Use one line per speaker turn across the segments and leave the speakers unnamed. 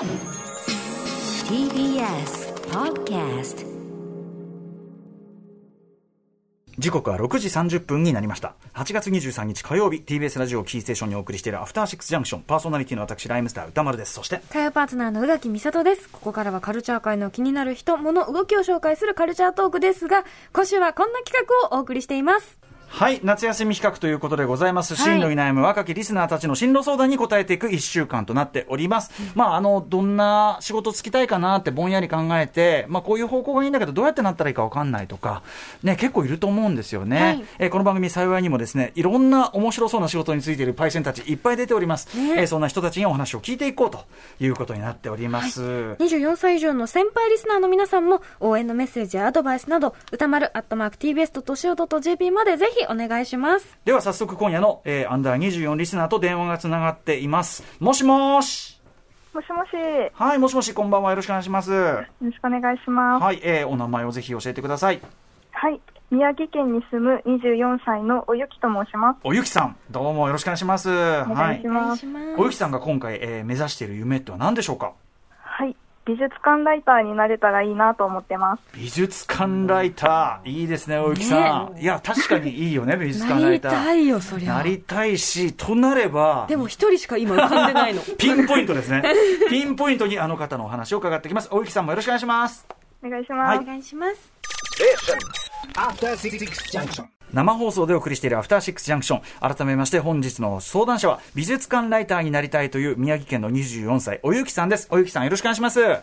TBS Podcast
時刻は6時30分になりました8月23日火曜日 TBS ラジオキーステーションにお送りしているアフターシックスジャンクションパーソナリティの私ライムスター歌丸ですそして
火曜パートナーの宇垣美里です。ここからはカルチャー界の気になる人、物、動きを紹介するカルチャートークですが、今週はこんな企画をお送りしています。
はい夏休み企画ということでございます、
はい。
進路に悩む若きリスナーたちの進路相談に答えていく1週間となっております、まああのどんな仕事つきたいかなってぼんやり考えて、まあ、こういう方向がいいんだけどどうやってなったらいいか分かんないとか、ね、結構いると思うんですよね、
はい。
えーこの番組幸いにもですねいろんな面白そうな仕事についているパイセンたちいっぱい出ております、
ね。
えーそんな人たちにお話を聞いていこうということになっております、
24歳以上の先輩リスナーの皆さんも、応援のメッセージやアドバイスなど、歌丸、アットマーク TBS.CO.JP までぜひお願いします。
では早速今夜の、えーアンダー24リスナーと電話がつながっています。もしもーし。
もしもし、よ
はいもしもしこんばんは。よろしくお願いします。
ろしくお願いします。
はい、えーお名前をぜひ教えてください。
はい、宮城県に住む24歳のおゆきと申します。
おゆきさんどうもよろしくお願いします。
お
はい
願いします。
ます
おゆきさんが今回、えー目指している夢っては何でしょうか？
はい、美術館ライターになれたらいいなと思ってます。
美術館ライター。いいですねおゆきさん、いや確かにいいよね美術館ライター。
いよ、そり
なりたいしとなれば。
でも一人しか今浮かんでないの。
ピンポイントですね。ピンポイントにあの方のお話を伺ってきます。おゆきさんもよろしくお願いします。
お願いし
はい。
ます。
お願いします。
After Six Junction.
生放送でお送りしているアフターシックスジャンクション。改めまして本日の相談者は美術館ライターになりたいという宮城県の24歳おゆきさんです。おゆきさんよろしくお願いします。
よ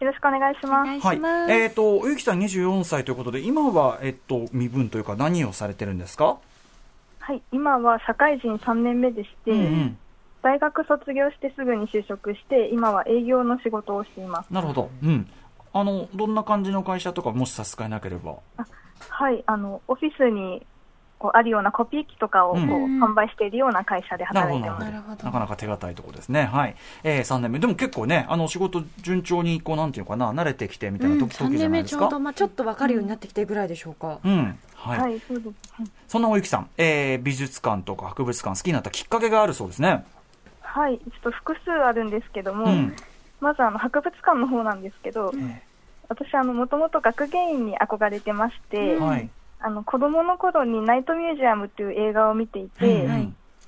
ろしくお願いします。
はい。えっ、とおゆきさん24歳ということで今はえっ、と身分というか何をされてるんですか？
はい、今は社会人3年目でして、
うんうん。
大学卒業してすぐに就職して、今は営業の仕事をしています。
なるほど。うん。あのどんな感じの会社とかもし差し支えなければ
はい、あの、オフィスにこうあるようなコピー機とかをこう、
うん。
販売しているような会社で働いてます。
なるほど。
なかなか手堅いところですね。はい、えー、3年目。でも結構ねあの仕事順調にこうなんていうのかな慣れてきてみたいな時,、
3
時じゃ
年
ないですか？
目ちょうど、まあちょっと分かるようになってきてぐらいでしょうか。
うん。はい、
はい、そうです。はい。
そんなおゆきさん、えー、美術館とか博物館好きになったきっかけがあるそうですね。
はい、ちょっと複数あるんですけども、
うん。
まずあの博物館の方なんですけど、私あのもともと学芸員に憧れてまして、
はい。
あの子供の頃にナイトミュージアムっていう映画を見ていて、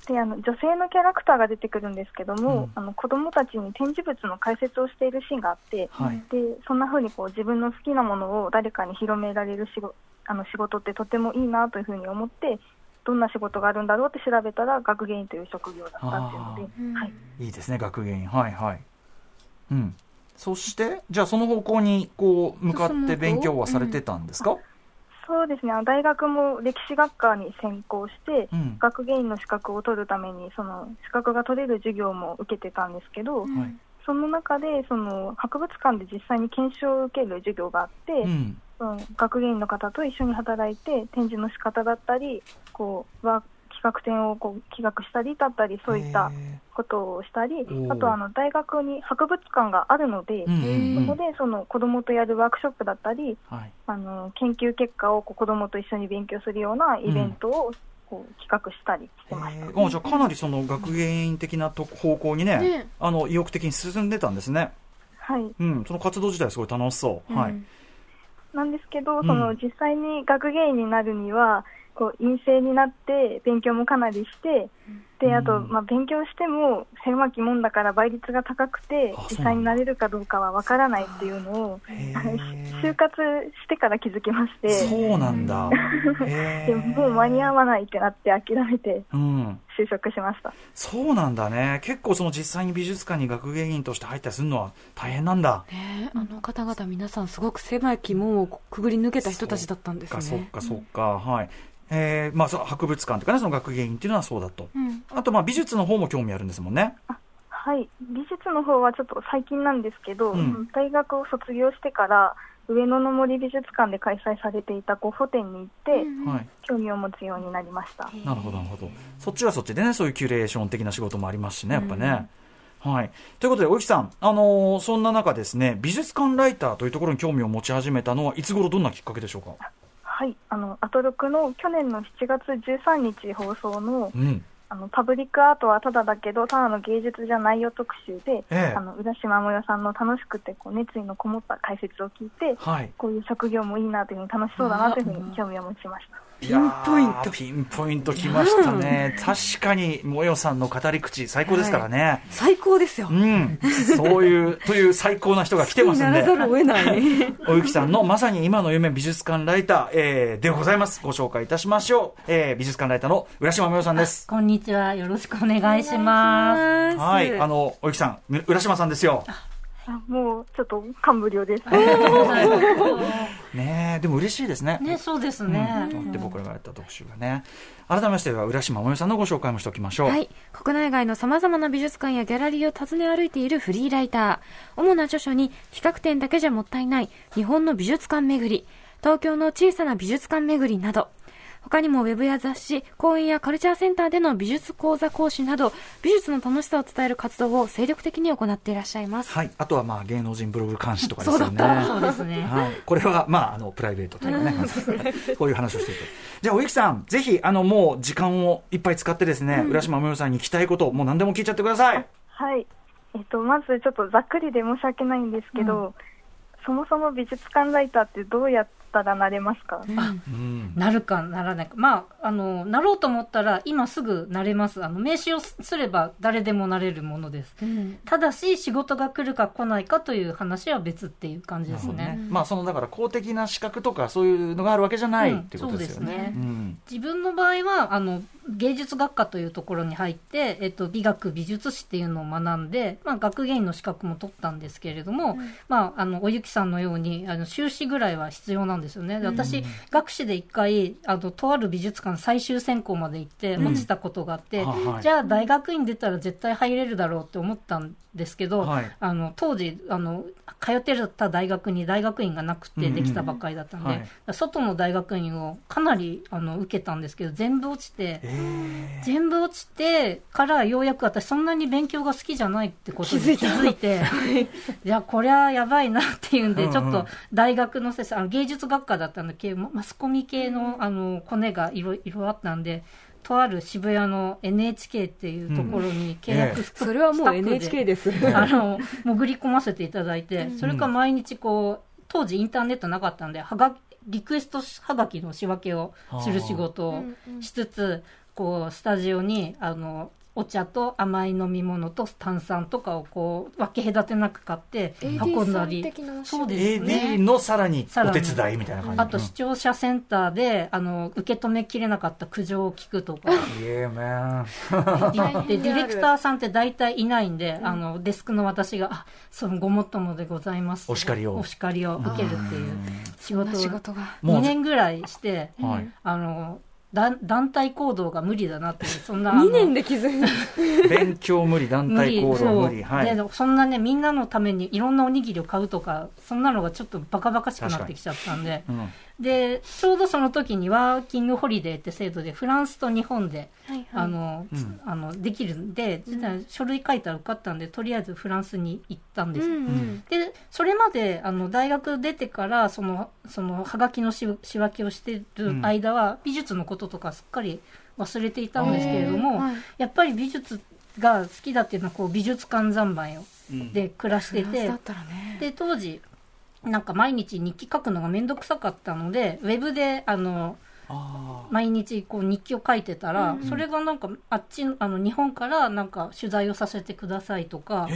であの女性のキャラクターが出てくるんですけども、
うん
あの子供たちに展示物の解説をしているシーンがあって、
はい。
でそんな風にこう自分の好きなものを誰かに広められる仕事あの仕事ってとてもいいなというふうに思ってどんな仕事があるんだろうって調べたら学芸員という職業だったっていうので、
うん
はい、
いいですね、学芸員。はいはい。うん。そして、じゃあその方向にこう向かって勉強はされてたんですか、
そうですね大学も歴史学科に専攻して、
うん
学芸員の資格を取るためにその資格が取れる授業も受けてたんですけど、
はい。
その中でその博物館で実際に研修を受ける授業があって、
うん。
その学芸員の方と一緒に働いて展示の仕方だったりこうは企画展をこう企画したりだったりそういった
へ
ことをしたり
ー
あとはあの大学に博物館があるので、そこでその子どもとやるワークショップだったり
はい。
あの研究結果をこう子どもと一緒に勉強するようなイベントをこう企画したりしてました。
えーあじゃあかなりその学芸員的なと方向にね、
ね
あの意欲的に進んでたんですね。
はい
うん。その活動自体すごい楽しそう。はい。
なんですけど、
うん。
その実際に学芸員になるには、こう陰性になって勉強もかなりして、であと、
うん
まあ、勉強しても狭き門だから倍率が高くて
あ、
実際になれるかどうかはわからないっていうのを、就活してから気づきまして、
そうなんだ。へ
で
ー
もう間に合わないってなって諦めて
うん。
就職しました。
そうなんだね。結構その実際に美術館に学芸員として入ったりするのは大変なんだ。
ねあの方々皆さんすごく狭い門をくぐり抜けた人たちだったんです
かそっ
ね。
かそっか、はい。えー、まあ博物館とかね、その学芸員っていうのはそうだと。
うん
あとまあ美術の方も興味あるんですもんね。
はい、美術の方はちょっと最近なんですけど、
うん
大学を卒業してから上野の森美術館で開催されていたゴッホ展に行って、
はい。
興味を持つようになりました。
なるほど、なるほど。そっちはそっちでね、そういうキュレーション的な仕事もありますしね、やっぱね。はい。ということで、おゆきさん、あのーそんな中ですね、美術館ライターというところに興味を持ち始めたのは、いつ頃どんなきっかけでしょうか？
はい、あのアトロクの去年の7月13日放送の
うん。
あのパブリックアートはただだけど、ただの芸術じゃないよ特集で、
ええ
あの浦島もよさんの楽しくてこう熱意のこもった解説を聞いて、
はい。
こういう職業もいいなというふうに楽しそうだなというふうに興味を持ちました。
ピンポイント。ピンポイントきましたね。確かに、もよさんの語り口、最高ですからね。
最高ですよ。
うん。そういう、という最高な人が来てますんで。
ならざるを得ない。
おゆきさんのまさに今の夢美術館ライター、えーでございます。ご紹介いたしましょう。えー美術館ライターの浦島もよさんです。
こんにちは。よろしくお願いします。
はい。あの、おゆきさん、む浦島さんですよ。
あもうちょっと感無量です。
ねえ、でも嬉しいですね。
ね、そうですね。
うんで僕らがやった特集がね。改めましては、浦島もよさんのご紹介もしておきましょう。
はい。国内外の様々な美術館やギャラリーを訪ね歩いているフリーライター。主な著書に、比較展だけじゃもったいない、日本の美術館巡り、東京の小さな美術館巡りなど、他にもウェブや雑誌、講演やカルチャーセンターでの美術講座講師など、美術の楽しさを伝える活動を精力的に行っていらっしゃいます。
はい。あとは、まあ、芸能人ブログ監視とかですよね。
そうですね。
はい、これは、まあ、あの、プライベートというかね、こういう話をしていて。じゃあ、おゆきさん、ぜひ、あの、もう、時間をいっぱい使ってですね、浦島もよさんに聞きたいこと、もう何でも聞いちゃってください。
はい。えっと、まずちょっとざっくりで申し訳ないんですけど、そもそも美術館ライターってどうやったらなれますか、
うん。
なるかならないか。まあ、あの、なろうと思ったら、今すぐなれます。あの、名刺をすれば誰でもなれるものです。
うん
ただし、仕事が来るか来ないかという話は別っていう感じですね。
まあ、その、だから、公的な資格とか、そういうのがあるわけじゃない
うん
っていうことですよね。
そうですね
ん
自分の場合は、あの、芸術学科というところに入って、えっと、美学美術史っていうのを学んで、まあ、学芸員の資格も取ったんですけれども、まあ、あの、おゆきさんのように、あの、修士ぐらいは必要なんですよね。で私、学士で一回、あの、とある美術館最終選考まで行って、落ちたことがあって、
はいはい。
じゃあ、大学院出たら絶対入れるだろうって思ったんですけど、
はい。
あの、当時、あの、通ってた大学に大学院がなく
うんうん。
てできたばっかりだったんで、
はい。
外の大学院をかなりあの受けたんですけど全部落ちて、
え
全部落ちてからようやく私そんなに勉強が好きじゃないってことに気づいて いやこりゃやばいなっていうんで、
うんうん。
ちょっと大学の先生あの芸術学科だったんでけマスコミ系のあのコネがいろいろあったんでとある渋谷の NHK っていうところに契約スタッフ
それはもう NHK です。
あの、潜り込ませていただいて、それから毎日こう、当時インターネットなかったんで、はが、リクエストはがきの仕分けをする仕事をしつつ、こう、スタジオに、あの、お茶と甘い飲み物と炭酸とかをこう、分け隔てなく買って、運んだり
AD さん的な。
そうですね。
AD のさらに
さらに
お手伝いみたいな感じ。
あと視聴者センターで、あの、受け止めきれなかった苦情を聞くとか。
イエーメン。
でディレクターさんって大体いないんで、あのデスクの私が、あそのごもっともでございます
お叱りを
お叱りを受けるっていう仕事を
仕事が。
もう
2年ぐらいして、
はい。
あのだ団体行動が無理だなって そんな。あの
2年で気づいた。
勉強無理、団体行動無理。
そう
はい。
でそんなね、みんなのためにいろんなおにぎりを買うとか、そんなのがちょっとバカバカしくなってきちゃったんで、
うん
で、ちょうどその時にワーキングホリデーって制度で、フランスと日本で、
はい
あの、
ん。
あの、できるんで、実は書類書いたら受かったんで、とりあえずフランスに行ったんです。よ。
ん
で、それまで、あの、大学出てから、その、その、はがきのし仕分けをしてる間は、美術のこととかすっかり忘れていたんですけれども、
はい。
やっぱり美術が好きだっていうのは、こう、美術館三昧を、
うん。
で暮らしてて
フランスだ、ったらね。
で、当時、なんか毎日日記書くのがめんどくさかったので、ウェブで、あの、
あ
毎日こう日記を書いてたら、それがなんかあっちあの日本からなんか取材をさせてくださいとか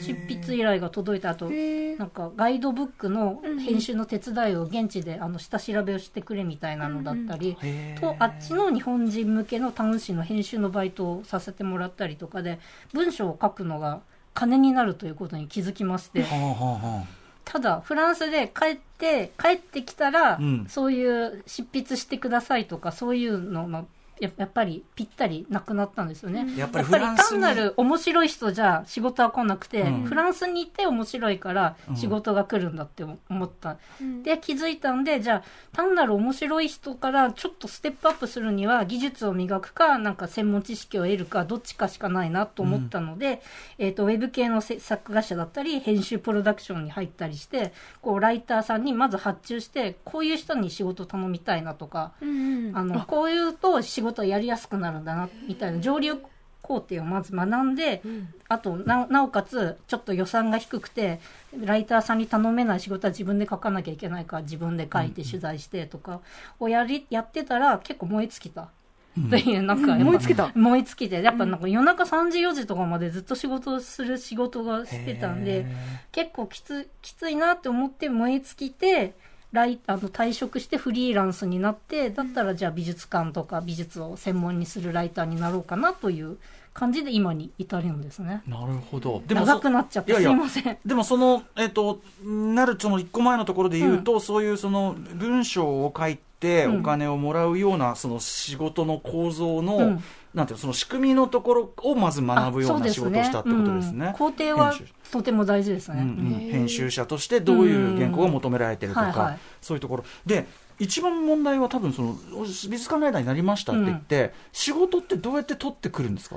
執筆依頼が届いた後なんかガイドブックの編集の手伝いを現地であの下調べをしてくれみたいなのだったり、
へー。
とあっちの日本人向けの単紙の編集のバイトをさせてもらったりとかで文章を書くのが金になるということに気づきまして。
はあはあはあ
ただ、フランスで帰って、帰ってきたら、
うん。
そういう執筆してくださいとか、そういうのの、ややっぱりぴったりなくなったんですよね。
やっぱり
単なる面白い人じゃ仕事は来なくて、
うん。
フランスに行って面白いから
うん。
仕事が来るんだって思った。
うん。
で、気づいたんで、じゃあ、単なる面白い人からちょっとステップアップするには技術を磨くか、なんか専門知識を得るか、どっちかしかないなと思ったので、えっ、と、ウェブ系のせ作画者だったり、編集プロダクションに入ったりして、こう、ライターさんにまず発注して、こういう人に仕事頼みたいなとか、
うんうん。
あの、こういうと仕事はやりやすくなるんだなみたいな。上流工程をまず学んで、あとななおかつちょっと予算が低くてライターさんに頼めない仕事は自分で書かなきゃいけないから自分で書いて取材してとかをやりやってたら結構燃え尽きた。っていう、なんか
燃え尽きた？
燃え尽きて、やっぱなんか夜中3時4時とかまでずっと仕事をする仕事がしてたんで、結構きつきついなって思って燃え尽きて、ライあの退職してフリーランスになって、だったらじゃあ美術館とか美術を専門にするライターになろうかなという感じで今に至るんですね。
なるほど。
長くなっちゃって
いやいや
すいません。
でもその、えっ、と、なるその一個前のところで言うと、そういうその文章を書いて
うん
お金をもらうような、その仕事の構造の、
うん
なんていうの、その仕組みのところをまず学ぶような仕事をしたってことですね。
うん。工程はとても大事ですね。
うんうん。編集者としてどういう原稿が求められてるとか、
うん。はいはい。
そういうところ。で、一番問題は多分その、美術館ライターになりましたって言って、仕事ってどうやって取ってくるんですか？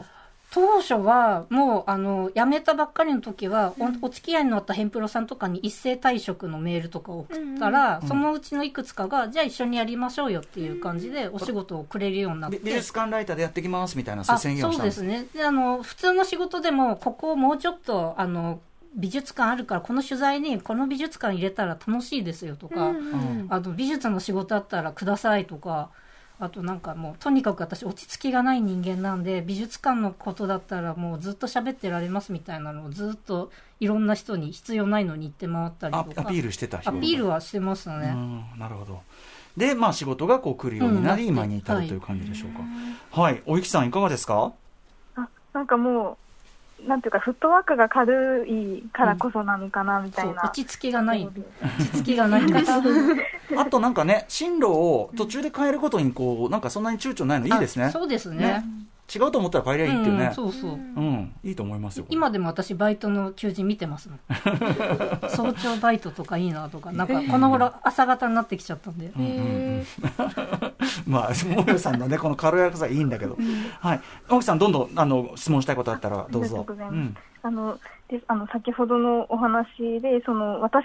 当初はもうあの辞めたばっかりの時は、おお付き合いになったヘンプロさんとかに一斉退職のメールとかを送ったら、そのうちのいくつかが、じゃあ一緒にやりましょうよっていう感じでお仕事をくれるようになって。
び美術館ライターでやってきますみたいな、そう宣言をしたんです。
そうですね。であの普通の仕事でもここをもうちょっとあの美術館あるからこの取材にこの美術館入れたら楽しいですよとか、
うん
あの美術の仕事あったらくださいとかあとなんかもうとにかく私落ち着きがない人間なんで美術館のことだったらもうずっと喋ってられますみたいなのをずっといろんな人に必要ないのに言って回ったり
あ
とか
アピールしてた
アピールはしてますね、
うんなるほど。で、まあ仕事がこう来るようになり、
うん
今に至るという感じでしょうか。はい。おゆきさんいかがですか？
あなんかもう、なんていうか、フットワークが軽いからこそなのかなみた
そ
いうな。
落ち着きがない。落ち着きがない。
あとなんかね、進路を途中で変えることにこう、なんかそんなに躊躇ないのいいですね。
あ。そうですね。
ね違うと思ったら変えりゃいいっていうね
ん。そうそう
うん。いいと思いますよ。
今でも私バイトの求人見てますもん 早朝バイトとかいいなとかなんかこの頃朝方になってきちゃったんで、
まあ、もよさんのね、この軽やかさいいんだけど。はい。青木さん、どんどん、あの、質問したいことあったら、どうぞ。
ありがとうございます
ん
あのであの先ほどのお話でその私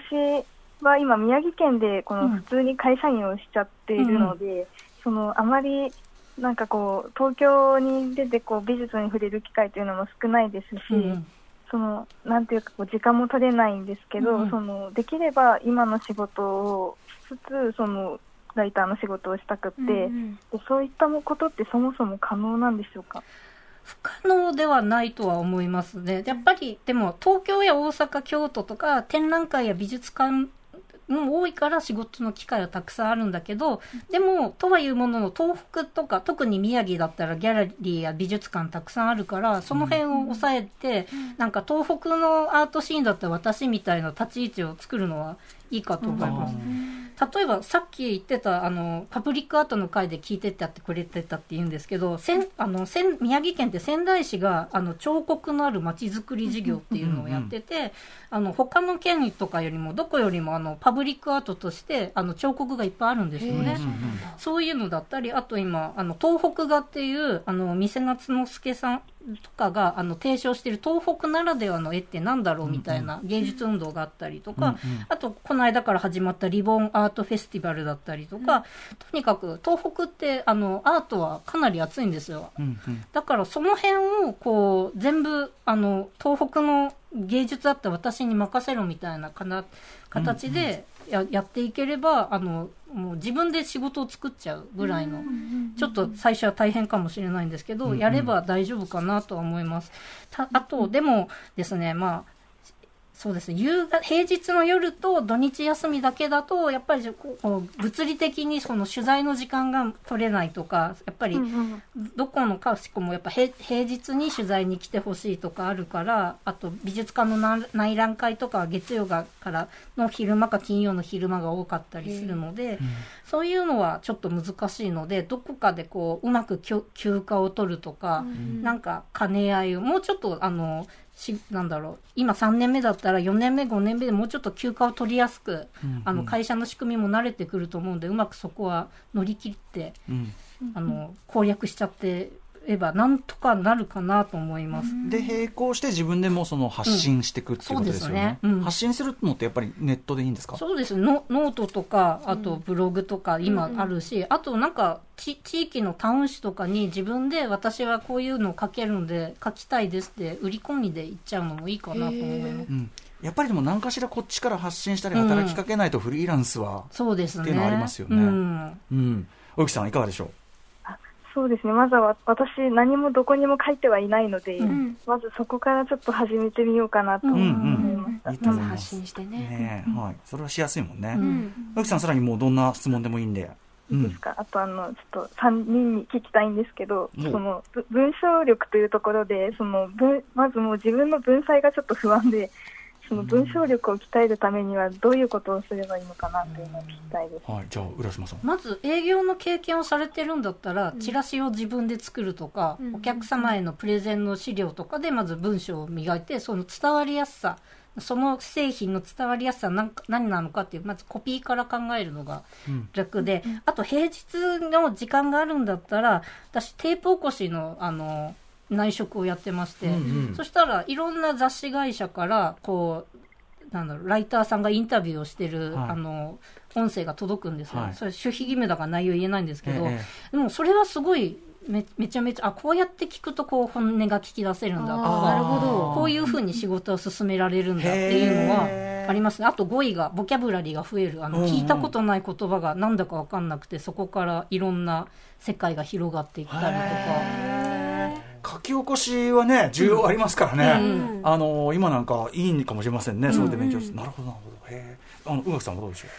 は今宮城県でこ
うん
の普通に会社員をしちゃっているので、そのあまりなんかこう東京に出てこう美術に触れる機会というのも少ないですし、
うん
そのなんていうかこう時間も取れないんですけど、
うん
そのできれば今の仕事をしつつそのライターの仕事をしたくって、でそういったことってそもそも可能なんでしょうか？
不可能ではないとは思いますね。やっぱりでも東京や大阪京都とか展覧会や美術館も多いから仕事の機会はたくさんあるんだけど、でも、とはいうものの東北とか、特に宮城だったらギャラリーや美術館たくさんあるから、その辺を抑えて、なんか東北のアートシーンだったら私みたいな立ち位置を作るのはいいかと思います。例えばさっき言ってたあのパブリックアートの会で聞いてってやってくれてたって言うんですけどせんあのせん宮城県って仙台市があの彫刻のあるまちづくり事業っていうのをやってて、あの他の県とかよりもどこよりもあのパブリックアートとしてあの彫刻がいっぱいあるんですよね。そういうのだったり、あと今、あの、東北画っていう、あの、三瀬夏之助さんとかが、あの、提唱している東北ならではの絵ってなんだろうみたいな芸術運動があったりとか、あと、この間から始まったリボンアートフェスティバルだったりとか、とにかく、東北って、あの、アートはかなり熱いんですよ。
うんうん。
だからその辺をこう全部あの東北の芸術だったら私に任せろみたいなかな形でや,、やっていければあのもう自分で仕事を作っちゃうぐらいの、ちょっと最初は大変かもしれないんですけど、やれば大丈夫かなとは思います。たあとでもですねまあそうですね。夕方平日の夜と土日休みだけだとやっぱりこう物理的にその取材の時間が取れないとかやっぱりどこのかしこもやっぱ平平日に取材に来てほしいとかあるからあと美術館の内内覧会とかは月曜がからの昼間か金曜の昼間が多かったりするので、そういうのはちょっと難しいのでどこかでこううまく休休暇を取るとか、なんか兼ね合いをもうちょっとあのしなんだろう。今3年目だったら4年目5年目でもうちょっと休暇を取りやすく、あの会社の仕組みも慣れてくると思うんでうまくそこは乗り切って
うん。
あの攻略しちゃってればなんとかなるかなと思います。
で並行して自分でもその発信していくっていうことですよね,、
うんそうですね。うん。
発信するのってやっぱりネットでいいんですか？
そうですノノートとか、あとブログとか今あるし、あとなんかち地域のタウン誌とかに自分で私はこういうのを書けるので書きたいですって売り込みで言っちゃうのもいいかなと思います。
うん、やっぱりでも何かしらこっちから発信したり働きかけないとフリーランスは、
そうですね。
っていうのはありますよね。
うん。
うん、大木さんいかがでしょう？
そうですね、まずは私、何もどこにも書いてはいないので、
ん。
まずそこからちょっと始めてみようかなと思いました。
いいと思い
発
ます。
信してね。
ねえはい、それはしやすいもんね、
うん。
さんさらにもうどんな質問でもいいんで、う
いいです
ん、
か？あとあの、ちょっと3人に聞きたいんですけど、
う。ん
そのぶ文章力というところで、その文まずもう自分の文才がちょっと不安で、その文章力を鍛えるためにはどういうことをすればいいのかなというのを聞きたいです。
はい、じゃあ浦島さん。
まず営業の経験をされてるんだったら、チラシを自分で作るとか、
うん。
お客様へのプレゼンの資料とかでまず文章を磨いてその伝わりやすさその製品の伝わりやすさ何か何なのかっていうまずコピーから考えるのが
うん。
楽で、あと平日の時間があるんだったら私テープ起こしのあの内職をやってまして、
うんうん。
そしたらいろんな雑誌会社からこうなんだろうライターさんがインタビューをしてる、
はい。
あの音声が届くんですよ、
はい。
それ守秘義務だから内容言えないんですけど、
え
でもそれはすごいめめちゃめちゃあこうやって聞くとこう本音が聞き出せるんだと
あー。なる
か
ほど。
こういうふうに仕事を進められるんだっていうのはありますね。あと語彙がボキャブラリーが増える。あの
うんうん。
聞いたことない言葉がなんだか分かんなくてそこからいろんな世界が広がっていったりとか。
書き起こしはね重要ありますからね、
うん。
あの今なんかいいかもしれませんね、それで勉強して、
うん。
なるほどなるほど。へえあの宇垣さんはどうでしょう？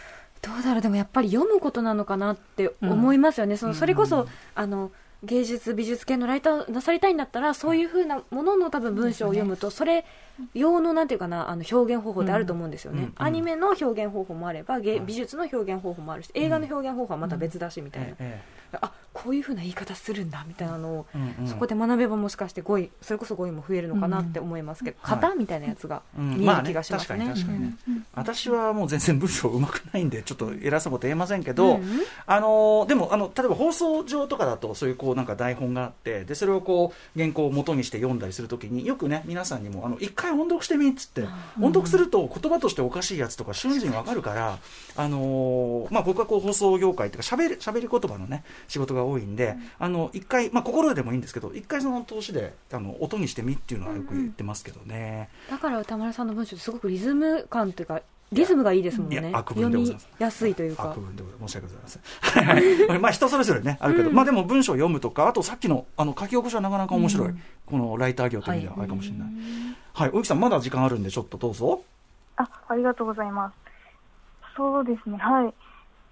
どうだろう。でもやっぱり読むことなのかなって思いますよね、そのそれこそ、あの芸術美術系のライターをなさりたいんだったらそういうふうなものの多分文章を読むとそれ用のなんていうかなあの表現方法ってあると思うんですよね、
うん。うん。
アニメの表現方法もあれば芸美術の表現方法もあるし映画の表現方法はまた別だしみたいな、
え。
あこういうふうな言い方するんだみたいなのを、
えうんうん。
そこで学べばもしかして語彙それこそ語彙も増えるのかなって思いますけど、
はい。
型みたいなやつが
うん。
見える気がしますね。
私はもう全然文章うまくないんでちょっと偉そうなこと言えませんけど、
うん
あのでもあの例えば放送上とかだとそういうこうなんか台本があってでそれをこう原稿を元にして読んだりするときによくね皆さんにもあの一回音読してみっつって音読すると言葉としておかしいやつとか瞬時にわかるから、あのまあ、僕はこう放送業界というかしゃべりしゃべり言葉のね仕事が多いんで、あの一回、まあ、心でもいいんですけど一回その投資であの音にしてみっていうのはよく言ってますけどね。
だから歌丸さんの文章ってすごくリズム感というかリズムがいいですもんね。読み
文でございます。
やすいというか。
悪文でございます。申し訳ございません。まあ人それぞれねあるけど、まあでも文章を読むとかあとさっきのあの書き起こしはなかなか面白い、このライター業という意味ではあれかもしれない。はい。大木さんまだ時間あるんでちょっとどうぞ。
あ、ありがとうございます。そうですね、はい。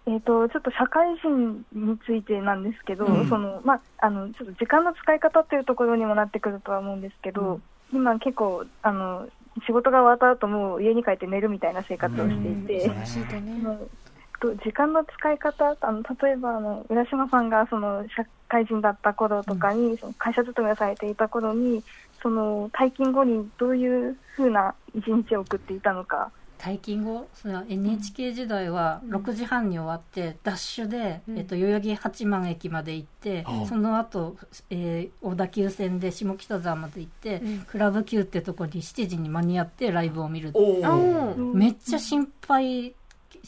えっ、と、ちょっと社会人についてなんですけど、
うん。
その、まあ、あの、ちょっと時間の使い方っていうところにもなってくるとは思うんですけど、今結構、あの、仕事が終わった後も家に帰って寝るみたいな生活をしていて、時間の使い方あの例えばあの浦島さんがその社会人だった頃とかに、その会社勤めをされていた頃にその退勤後にどういうふうな一日を送っていたのか
退勤後それは NHK 時代は6時半に終わってダッシュで、
うん。
えっと、代々木八幡駅まで行って、
うん
その後、えー小田急線で下北沢まで行って、
うん。
クラブ Q ってとこに7時に間に合ってライブを見る
お
あ
お
ー
めっちゃ心配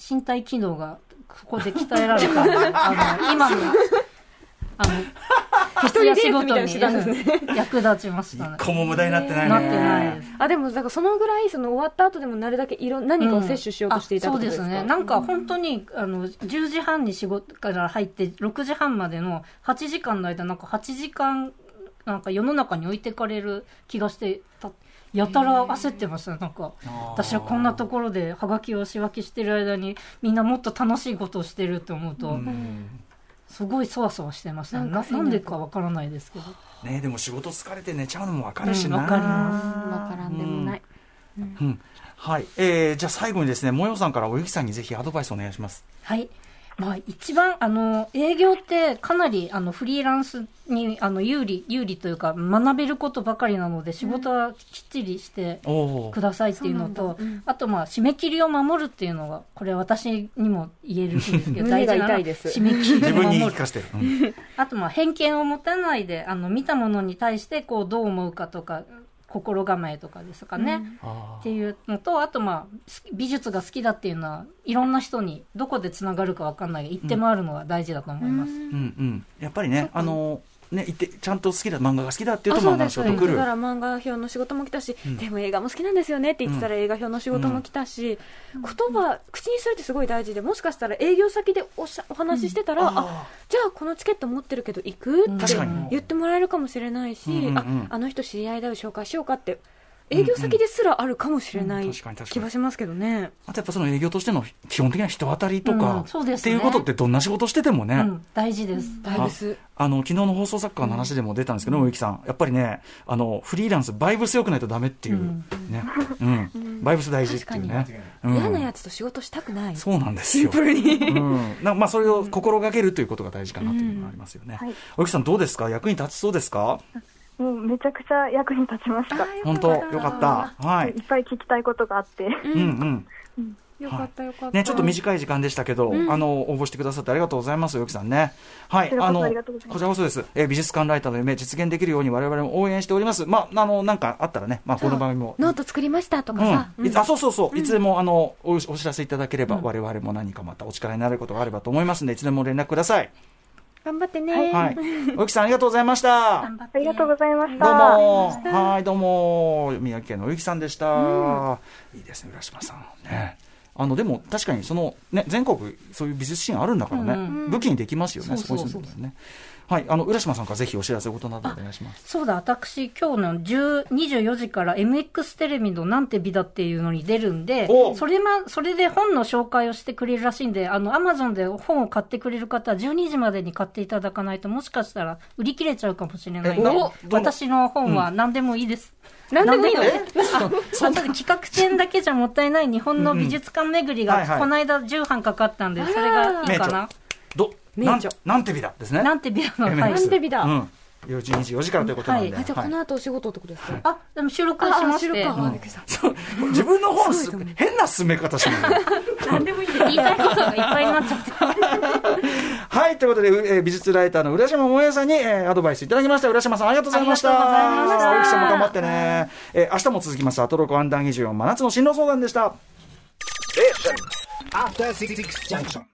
身体機能がここで鍛えられた。ん であの今のあの
一人レースみたいなのしてたん
役立ちましたね。
一個も無駄になってないね。
なってないです。
あでもだからそのぐらいその終わった後でもなるだけいろ何かを摂取しようとしていたってことですか、
あそうですね。なんか本当にあの10時半に仕事から入って6時半までの8時間の間なんか8時間なんか世の中に置いてかれる気がしてた。やたら焦ってましたねなんか。私はこんなところでハガキを仕分けしてる間にみんなもっと楽しいことをしてるって思うと、
うん
すごいそわそわしてましたね。
なん
でかわからないですけど。
ねでも仕事疲れて寝ちゃうのも分かるしな、
うんわかります。
わからんでもない、
うん。はい、えー、じゃあ最後にですね、もよさんからおゆきさんにぜひアドバイスお願いします。
はい。まあ、一番、あの、営業ってかなり、あの、フリーランスに、あの、有利、有利というか、学べることばかりなので、仕事はきっちりしてくださいっていうのと、あと、まあ、締め切りを守るっていうのが、これ私にも言えるんですけど、大事な締め切り
自分
を守る。
に言い聞。かせて。る。うん。
あと、まあ、偏見を持たないで、あの、見たものに対して、こう、どう思うかとか、心構えとかですかね。
あ
っていうのと、あとまあ、す美術が好きだっていうのは、いろんな人にどこでつながるかわかんないが、言って回るのが大事だと思います。
ーうんうん。やっぱりね、あの、ね、言って、ちゃんと好きだ、漫画が好きだっていう
あ
と漫画の仕事来る。
から漫画表の仕事も来たし、でも映画も好きなんですよねって言ってたら映画表の仕事も来たし、言葉口にするってすごい大事でもしかしたら営業先でおしゃお話ししてたら、あじゃあこのチケット持ってるけど行く
うん。
って言ってもらえるかもしれないし、
うんうんうん。
ああの人知り合いだよ紹介しようかって営業先ですらあるかもしれな
うん
い
確かに確かに。
気はしますけどね。
あとやっぱその営業としての基本的な人当たりと
う
か
うですね。
っていうことってどんな仕事しててもね、
うん、大事です。
バイブス
あの昨日の放送作家の話でも出たんですけど、植木さん、やっぱりね、あのフリーランス、バイブス良くないとダメっていう、
うん。
ね、うん、バイブス大事っていうね、うん。
嫌なやつと仕事したくない。
そうなんですよ。
シンプルに。
うん、なまあそれを心がけるということが大事かなというのがありますよね。
はい。
植木さんどうですか、役に立ちそうですか？
もうめちゃくちゃ役に立ちました。
本当よかった。はい
い。っぱい聞きたいことがあって。
うんうん。
よかったよかった。
ね、ちょっと短い時間でしたけど、あの、応募してくださってありがとうございます、よきさんね。はい、
こちらこそ
あの、こちらこそです。えー美術館ライターの夢実現できるように我々も応援しております。まあ、あの、なんかあったらね、まあ、この番組も。
ノート作りましたとかさ。
うん、あそうそうそう、いつでもあのおお知らせいただければ、我々も何かまたお力になれることがあればと思いますので、いつでも連絡ください。
頑張ってね。
はい、おゆきさんありがとうございました。
頑張って
ありがとうございまし
どう
た。
も、はい、どうも、宮城県のおゆきさんでした。いいですね、浦島さん。ね。あの、でも、確かに、その、ね、全国、そういう美術シーンあるんだからね、
うん
武器にできますよね、
そうそうそう
こに住んでるのね。はい、あの、浦島さんからぜひお知らせことなどお願いします。
そうだ、私、今日の10 24時から MX テレビのなんて美だっていうのに出るんで
お、
それま、それで本の紹介をしてくれるらしいんで、あの、アマゾンで本を買ってくれる方は12時までに買っていただかないと、もしかしたら売り切れちゃうかもしれないんで私の本は何でもいいです。
何でもいいの？
何でも あそうだ企画展だけじゃもったいない日本の美術館巡りが、この間10版かかったんで、それがいいかな。
ど、なん
名著、
なんて美だですね。
なんて美だの、
MX
はい。
なんて美だ
うん。4時24時からということなんで。
はい
あじゃあ
はい
この後お仕事ってことですか？
あ、でも収録しまして。
ああ、びっくりした。
そう自分の本す変な進め方してる
何でもいい。
言いたいことがいっぱいになっちゃって。
はい、ということで、うえー美術ライターの浦島萌也さんに、えーアドバイスいただきました。浦島さん、ありがとうございました。
ありがとうございました
青木さんも頑張ってね。えー明日も続きます、アトロコアンダー24真夏の進路相談でした。
After Six Junction.